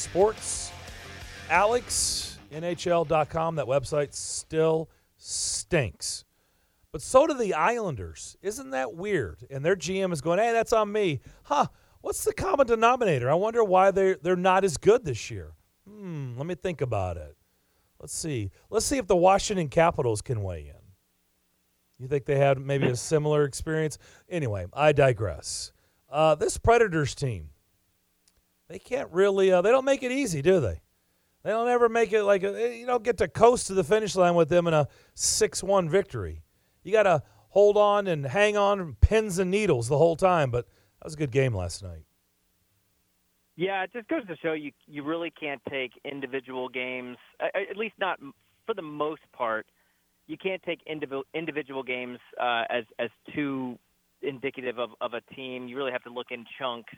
Sports. Alex, NHL.com, that website still stinks. But so do the Islanders. Isn't that weird? And their GM is going, hey, that's on me. Huh, what's the common denominator? I wonder why they're, they're not as good this year. Hmm, let me think about it. Let's see. Let's see if the Washington Capitals can weigh in. You think they had maybe a similar experience? Anyway, I digress. Uh, this Predators team, they can't really, uh, they don't make it easy, do they? They don't ever make it like, a, you don't get to coast to the finish line with them in a 6 1 victory. You got to hold on and hang on pins and needles the whole time, but that was a good game last night. Yeah, it just goes to show you you really can't take individual games, at least not for the most part. You can't take individual individual games uh, as as too indicative of, of a team. You really have to look in chunks.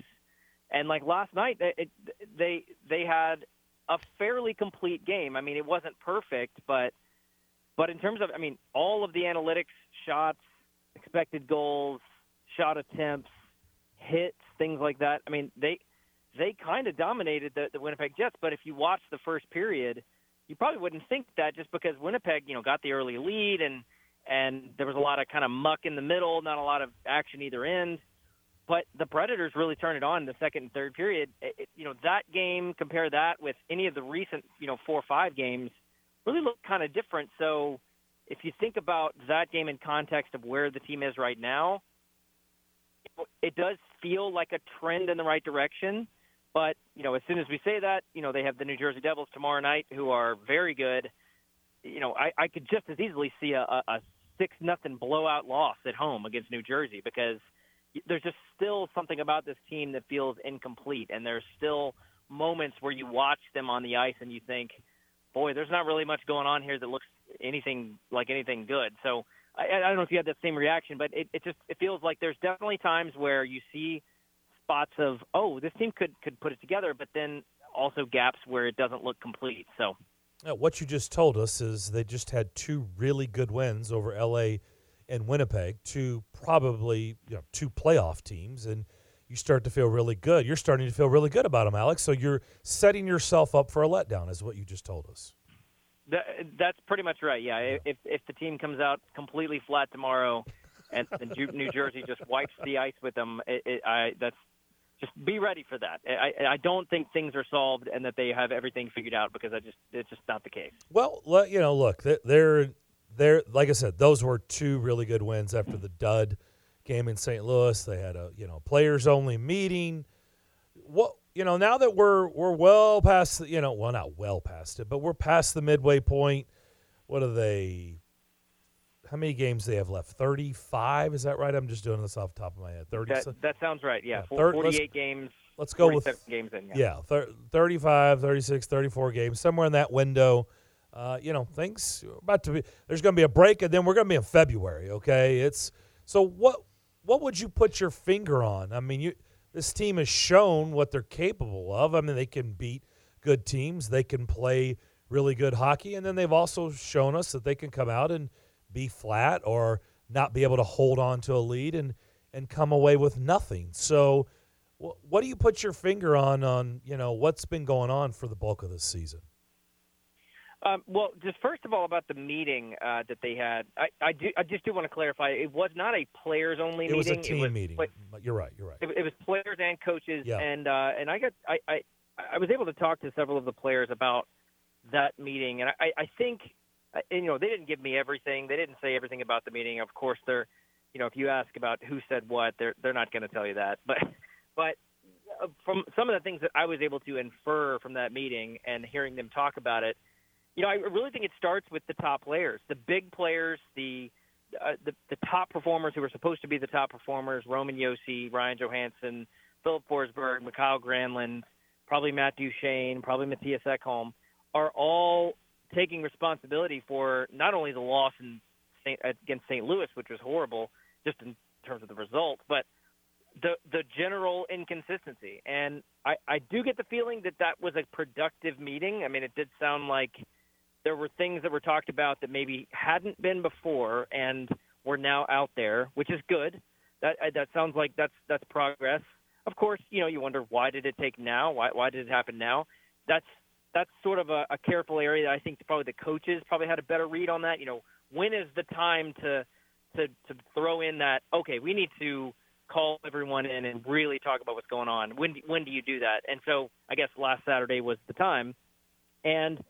And like last night, it, they they had a fairly complete game. I mean, it wasn't perfect, but but in terms of, I mean, all of the analytics, shots, expected goals, shot attempts, hits, things like that. I mean, they they kind of dominated the, the Winnipeg Jets. But if you watch the first period, you probably wouldn't think that just because Winnipeg, you know, got the early lead and and there was a lot of kind of muck in the middle, not a lot of action either end. But the Predators really turned it on in the second and third period. It, it, you know, that game, compare that with any of the recent, you know, four or five games, really looked kind of different. So if you think about that game in context of where the team is right now, it does feel like a trend in the right direction. But you know, as soon as we say that, you know, they have the New Jersey Devils tomorrow night, who are very good. You know, I, I could just as easily see a, a six nothing blowout loss at home against New Jersey because there's just still something about this team that feels incomplete, and there's still moments where you watch them on the ice and you think, boy, there's not really much going on here that looks anything like anything good. So I, I don't know if you had that same reaction, but it, it just it feels like there's definitely times where you see spots of oh this team could could put it together, but then also gaps where it doesn't look complete. So. what you just told us is they just had two really good wins over LA and Winnipeg, two probably you know two playoff teams, and you start to feel really good. You're starting to feel really good about them, Alex. So you're setting yourself up for a letdown, is what you just told us. That, that's pretty much right. Yeah, if if the team comes out completely flat tomorrow, and New Jersey just wipes the ice with them, it, it, I that's just be ready for that. I, I don't think things are solved and that they have everything figured out because I just it's just not the case. Well, you know, look, they're they're like I said, those were two really good wins after the dud game in St. Louis. They had a you know players only meeting. What you know now that we're we're well past the, you know well not well past it, but we're past the midway point. What are they? How many games they have left? Thirty-five. Is that right? I'm just doing this off the top of my head. Thirty. That, that sounds right. Yeah, yeah 30, 48 games. Let's go with games in. Yeah, yeah 35, 36, 34 games, somewhere in that window. Uh, you know, things about to be. There's going to be a break, and then we're going to be in February. Okay, it's so what? What would you put your finger on? I mean, you this team has shown what they're capable of. I mean, they can beat good teams, they can play really good hockey, and then they've also shown us that they can come out and be flat or not be able to hold on to a lead and and come away with nothing. So, wh- what do you put your finger on on you know what's been going on for the bulk of this season? Um, well, just first of all about the meeting uh, that they had, I, I, do, I just do want to clarify. It was not a players only meeting. It was a team was, meeting. you're right. You're right. It, it was players and coaches, yeah. and uh, and I got I, I I was able to talk to several of the players about that meeting, and I, I think uh, you know they didn't give me everything. They didn't say everything about the meeting. Of course, they're you know if you ask about who said what, they're they're not going to tell you that. But but uh, from some of the things that I was able to infer from that meeting and hearing them talk about it, you know I really think it starts with the top players, the big players, the uh, the, the top performers who are supposed to be the top performers: Roman Josi, Ryan Johansen, Filip Forsberg, Mikael Granlund, probably Matt Duchene, probably Mattias Ekholm, are all taking responsibility for not only the loss in Saint, against St. Louis, which was horrible, just in terms of the result, but the the general inconsistency. And I, I do get the feeling that that was a productive meeting. I mean, it did sound like there were things that were talked about that maybe hadn't been before and were now out there, which is good. That that sounds like that's that's progress. Of course, you know, you wonder why did it take now? Why why did it happen now? that's that's sort of a, a careful area that I think probably the coaches probably had a better read on that. You know, when is the time to to to throw in that? Okay, we need to call everyone in and really talk about what's going on. When when do you do that? And so I guess last Saturday was the time. And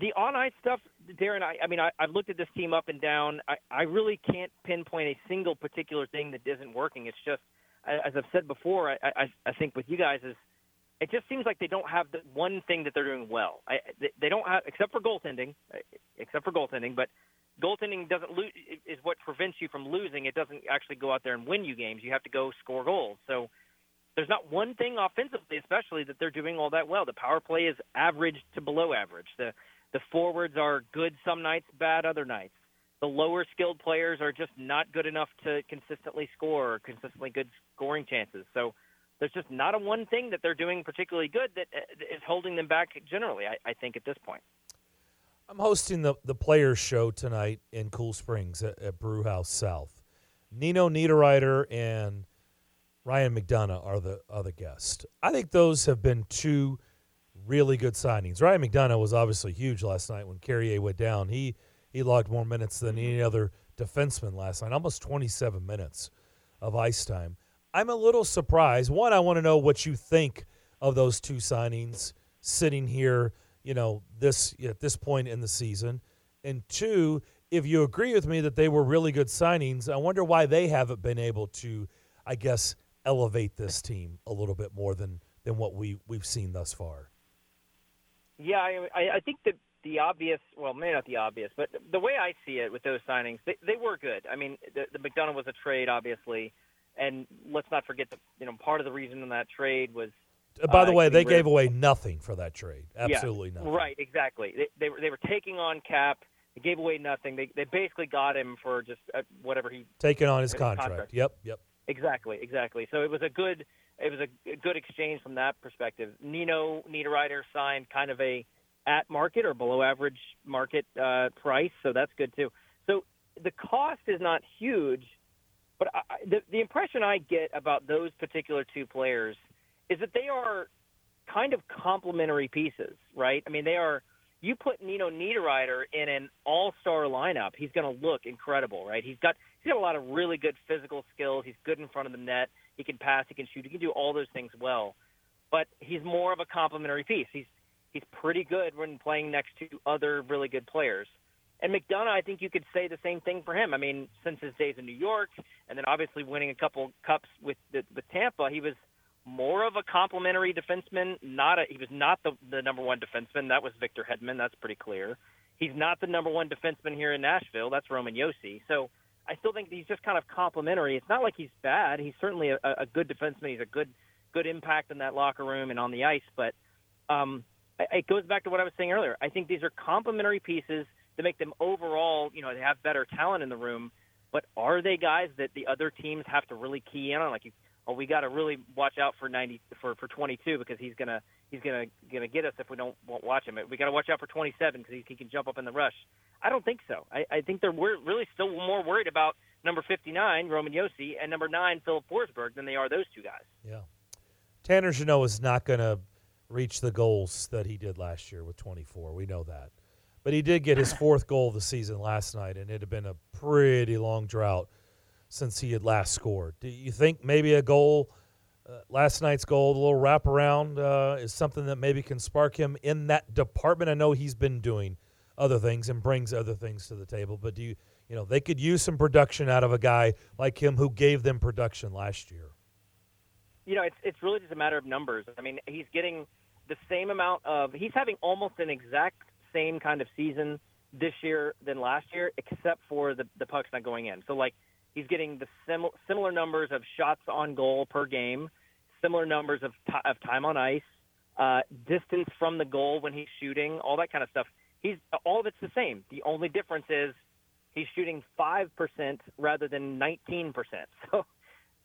the on ice stuff, Darren. I, I mean, I, I've looked at this team up and down. I, I really can't pinpoint a single particular thing that isn't working. It's just as I've said before. I, I, I think with you guys is it just seems like they don't have the one thing that they're doing well. I, they, they don't have except for goaltending, except for goaltending. But goaltending doesn't lose is what prevents you from losing. It doesn't actually go out there and win you games. You have to go score goals. So there's not one thing offensively, especially that they're doing all that well. The power play is average to below average. The the forwards are good some nights, bad other nights. The lower skilled players are just not good enough to consistently score or consistently good scoring chances. So there's just not a one thing that they're doing particularly good that uh, holding them back generally, I, I think, at this point. I'm hosting the, the Players Show tonight in Cool Springs at, at Brewhouse South. Nino Niederreiter and Ryan McDonagh are the other guests. I think those have been two really good signings. Ryan McDonagh was obviously huge last night when Carrier went down. He he logged more minutes than mm-hmm. any other defenseman last night, almost 27 minutes of ice time. I'm a little surprised. One, I want to know what you think of those two signings sitting here, you know, this at this point in the season. And two, if you agree with me that they were really good signings, I wonder why they haven't been able to, I guess, elevate this team a little bit more than than what we we've seen thus far. Yeah, I, I think that the obvious, well, maybe not the obvious, but the way I see it with those signings, they, they were good. I mean, the, the McDonagh was a trade, obviously and let's not forget that you know part of the reason in that trade was. Uh, by the uh, way, they gave away nothing for that trade. Absolutely yeah, nothing. Right, exactly. They, they were they were taking on cap. They gave away nothing. They they basically got him for just uh, whatever he taking on his, his contract. contract. Yep, yep. Exactly, exactly. So it was a good it was a good exchange from that perspective. Nino Niederreiter signed kind of a at market or below average market uh, price, so that's good too. So the cost is not huge but I, the, the impression I get about those particular two players is that they are kind of complementary pieces, right? I mean, they are. You put Nino Niederreiter in an all-star lineup, he's going to look incredible, right? He's got he's got a lot of really good physical skills. He's good in front of the net. He can pass. He can shoot. He can do all those things well. But he's more of a complementary piece. He's he's pretty good when playing next to other really good players. And McDonagh, I think you could say the same thing for him. I mean, since his days in New York, and then obviously winning a couple cups with the, with Tampa, he was more of a complimentary defenseman. Not a, he was not the, the number one defenseman. That was Victor Hedman. That's pretty clear. He's not the number one defenseman here in Nashville. That's Roman Josi. So I still think he's just kind of complimentary. It's not like he's bad. He's certainly a, a good defenseman. He's a good good impact in that locker room and on the ice. But um, it goes back to what I was saying earlier. I think these are complementary pieces to make them overall, you know, they have better talent in the room. But are they guys that the other teams have to really key in on? Like, oh, we got to really watch out for ninety for for twenty two because he's gonna he's gonna gonna get us if we don't won't watch him. We got to watch out for twenty seven because he, he can jump up in the rush. I don't think so. I, I think they're really still more worried about number fifty nine Roman Josi and number nine Filip Forsberg than they are those two guys. Yeah, Tanner Jeannot is not going to reach the goals that he did last year with twenty four. We know that. But he did get his fourth goal of the season last night, and it had been a pretty long drought since he had last scored. Do you think maybe a goal, uh, last night's goal, a little wraparound, uh, is something that maybe can spark him in that department? I know he's been doing other things and brings other things to the table, but do you, you know, they could use some production out of a guy like him who gave them production last year. You know, it's it's really just a matter of numbers. I mean, he's getting the same amount of he's having almost an exact same kind of season this year than last year, except for the the pucks not going in. So like he's getting the sim- similar numbers of shots on goal per game, similar numbers of t- of time on ice, uh, distance from the goal when he's shooting, all that kind of stuff. He's all of it's the same. The only difference is he's shooting five percent rather than nineteen percent. So.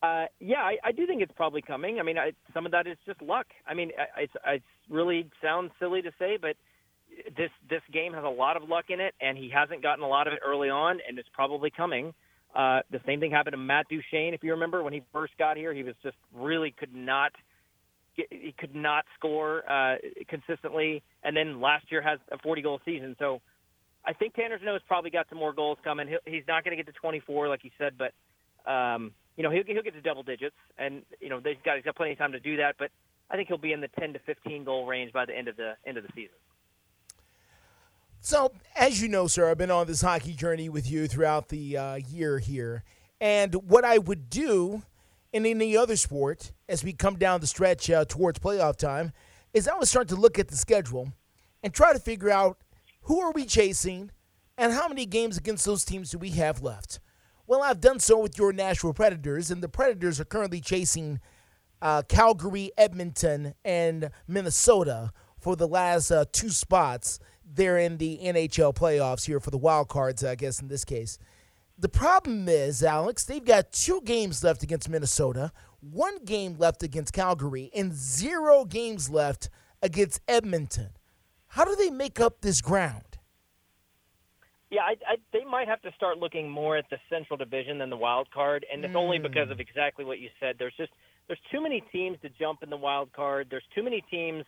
Uh, yeah, I, I do think it's probably coming. I mean, I, some of that is just luck. I mean, it's it's really sounds silly to say, but this this game has a lot of luck in it, and he hasn't gotten a lot of it early on, and it's probably coming. Uh, the same thing happened to Matt Duchene, if you remember when he first got here. He was just really could not he could not score uh, consistently, and then last year has a 40 goal season. So I think Tanner Jeannot's probably got some more goals coming. He's not going to get to 24 like you said, but um, you know he'll he'll get to double digits, and you know they've got he's got plenty of time to do that. But I think he'll be in the 10 to 15 goal range by the end of the end of the season. So, as you know, sir, I've been on this hockey journey with you throughout the uh, year here. And what I would do in any other sport as we come down the stretch uh, towards playoff time is I would start to look at the schedule and try to figure out who are we chasing and how many games against those teams do we have left. Well, I've done so with your Nashville Predators, and the Predators are currently chasing uh, Calgary, Edmonton, and Minnesota for the last uh, two spots they're in the NHL playoffs here for the wild cards, I guess, in this case. The problem is, Alex, they've got two games left against Minnesota, one game left against Calgary, and zero games left against Edmonton. How do they make up this ground? Yeah, I, I, they might have to start looking more at the Central Division than the wild card, and it's mm. only because of exactly what you said. There's just there's too many teams to jump in the wild card. There's too many teams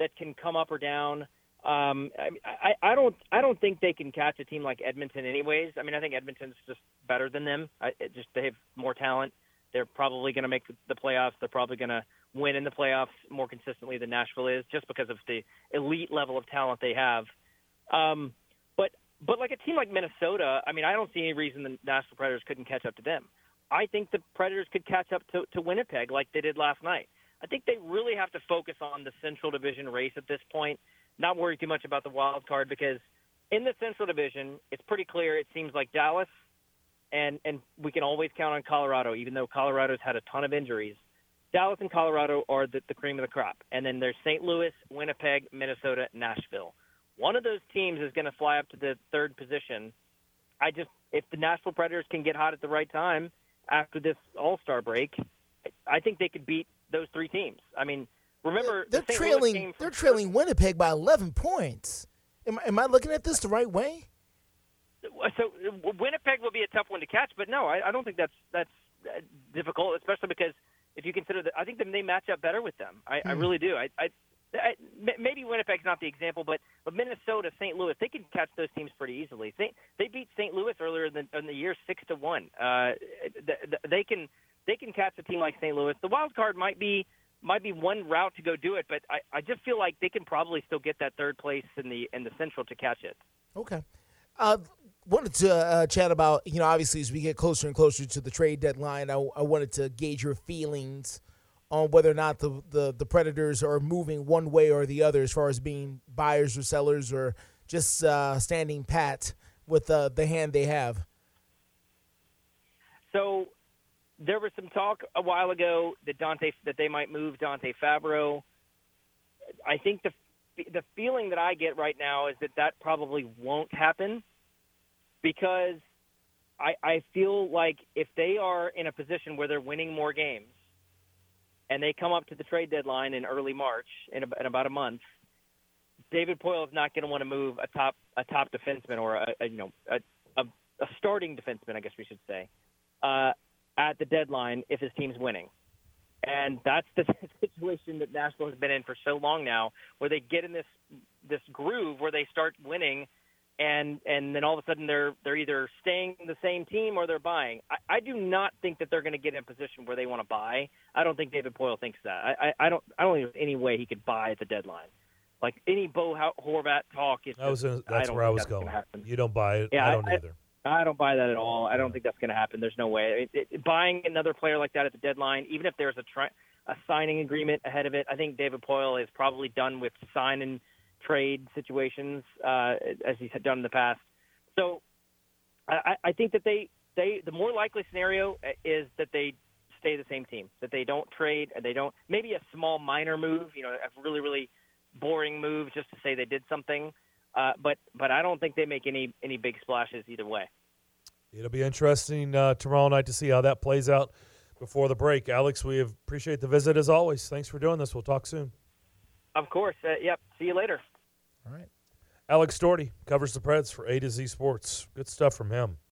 that can come up or down. Um, I, I, I don't I don't think they can catch a team like Edmonton anyways. I mean, I think Edmonton's just better than them. I, it just they have more talent. They're probably going to make the playoffs. They're probably going to win in the playoffs more consistently than Nashville is, just because of the elite level of talent they have. Um, but but like a team like Minnesota, I mean, I don't see any reason the Nashville Predators couldn't catch up to them. I think the Predators could catch up to, to Winnipeg like they did last night. I think they really have to focus on the Central Division race at this point not worry too much about the wild card because in the Central Division, it's pretty clear. It seems like Dallas, and and we can always count on Colorado, even though Colorado's had a ton of injuries. Dallas and Colorado are the, the cream of the crop, and then there's St. Louis, Winnipeg, Minnesota, Nashville. One of those teams is going to fly up to the third position. I just if the Nashville Predators can get hot at the right time after this All Star break, I think they could beat those three teams. I mean, Remember, they're the trailing. They're trailing Winnipeg by 11 points. Am, am I looking at this the right way? So Winnipeg will be a tough one to catch, but no, I, I don't think that's that's uh, difficult, especially because if you consider that, I think they match up better with them. I, hmm. I really do. I, I, I maybe Winnipeg's not the example, but but Minnesota, St. Louis, they can catch those teams pretty easily. They they beat St. Louis earlier in the, in the year six to one. Uh, they can they can catch a team like St. Louis. The wild card might be might be one route to go do it, but I, I just feel like they can probably still get that third place in the in the Central to catch it. Okay. Uh, wanted to uh, chat about you know obviously as we get closer and closer to the trade deadline, I, I wanted to gauge your feelings on whether or not the, the the Predators are moving one way or the other as far as being buyers or sellers or just uh, standing pat with uh, the hand they have. So there was some talk a while ago that Dante that they might move Dante Fabbro. I think the the feeling that I get right now is that that probably won't happen because I, I feel like if they are in a position where they're winning more games and they come up to the trade deadline in early March in, in about a month, David Poile is not going to want to move a top a top defenseman or a, a you know a, a, a starting defenseman, I guess we should say. Uh, at the deadline if his team's winning. And that's the situation that Nashville has been in for so long now, where they get in this this groove where they start winning, and and then all of a sudden they're they're either staying the same team or they're buying. I, I do not think that they're going to get in a position where they want to buy. I don't think David Poile thinks that. I, I, I don't I don't think there's any way he could buy at the deadline. Like any Bo Horvat talk, it's I was in, that's where I was going. You don't buy it. Yeah, I don't I, either. I don't buy that at all. I don't think that's going to happen. There's no way. It, it, buying another player like that at the deadline, even if there's a, tri- a signing agreement ahead of it, I think David Poile is probably done with sign and trade situations uh, as he's done in the past. So I, I think that they they the more likely scenario is that they stay the same team, that they don't trade, and they don't maybe a small minor move, you know, a really really boring move just to say they did something. Uh, but but I don't think they make any any big splashes either way. It'll be interesting uh, tomorrow night to see how that plays out before the break. Alex, we appreciate the visit as always. Thanks for doing this. We'll talk soon. Of course. Uh, yep. See you later. All right. Alex Doherty covers the Preds for A to Z Sports. Good stuff from him.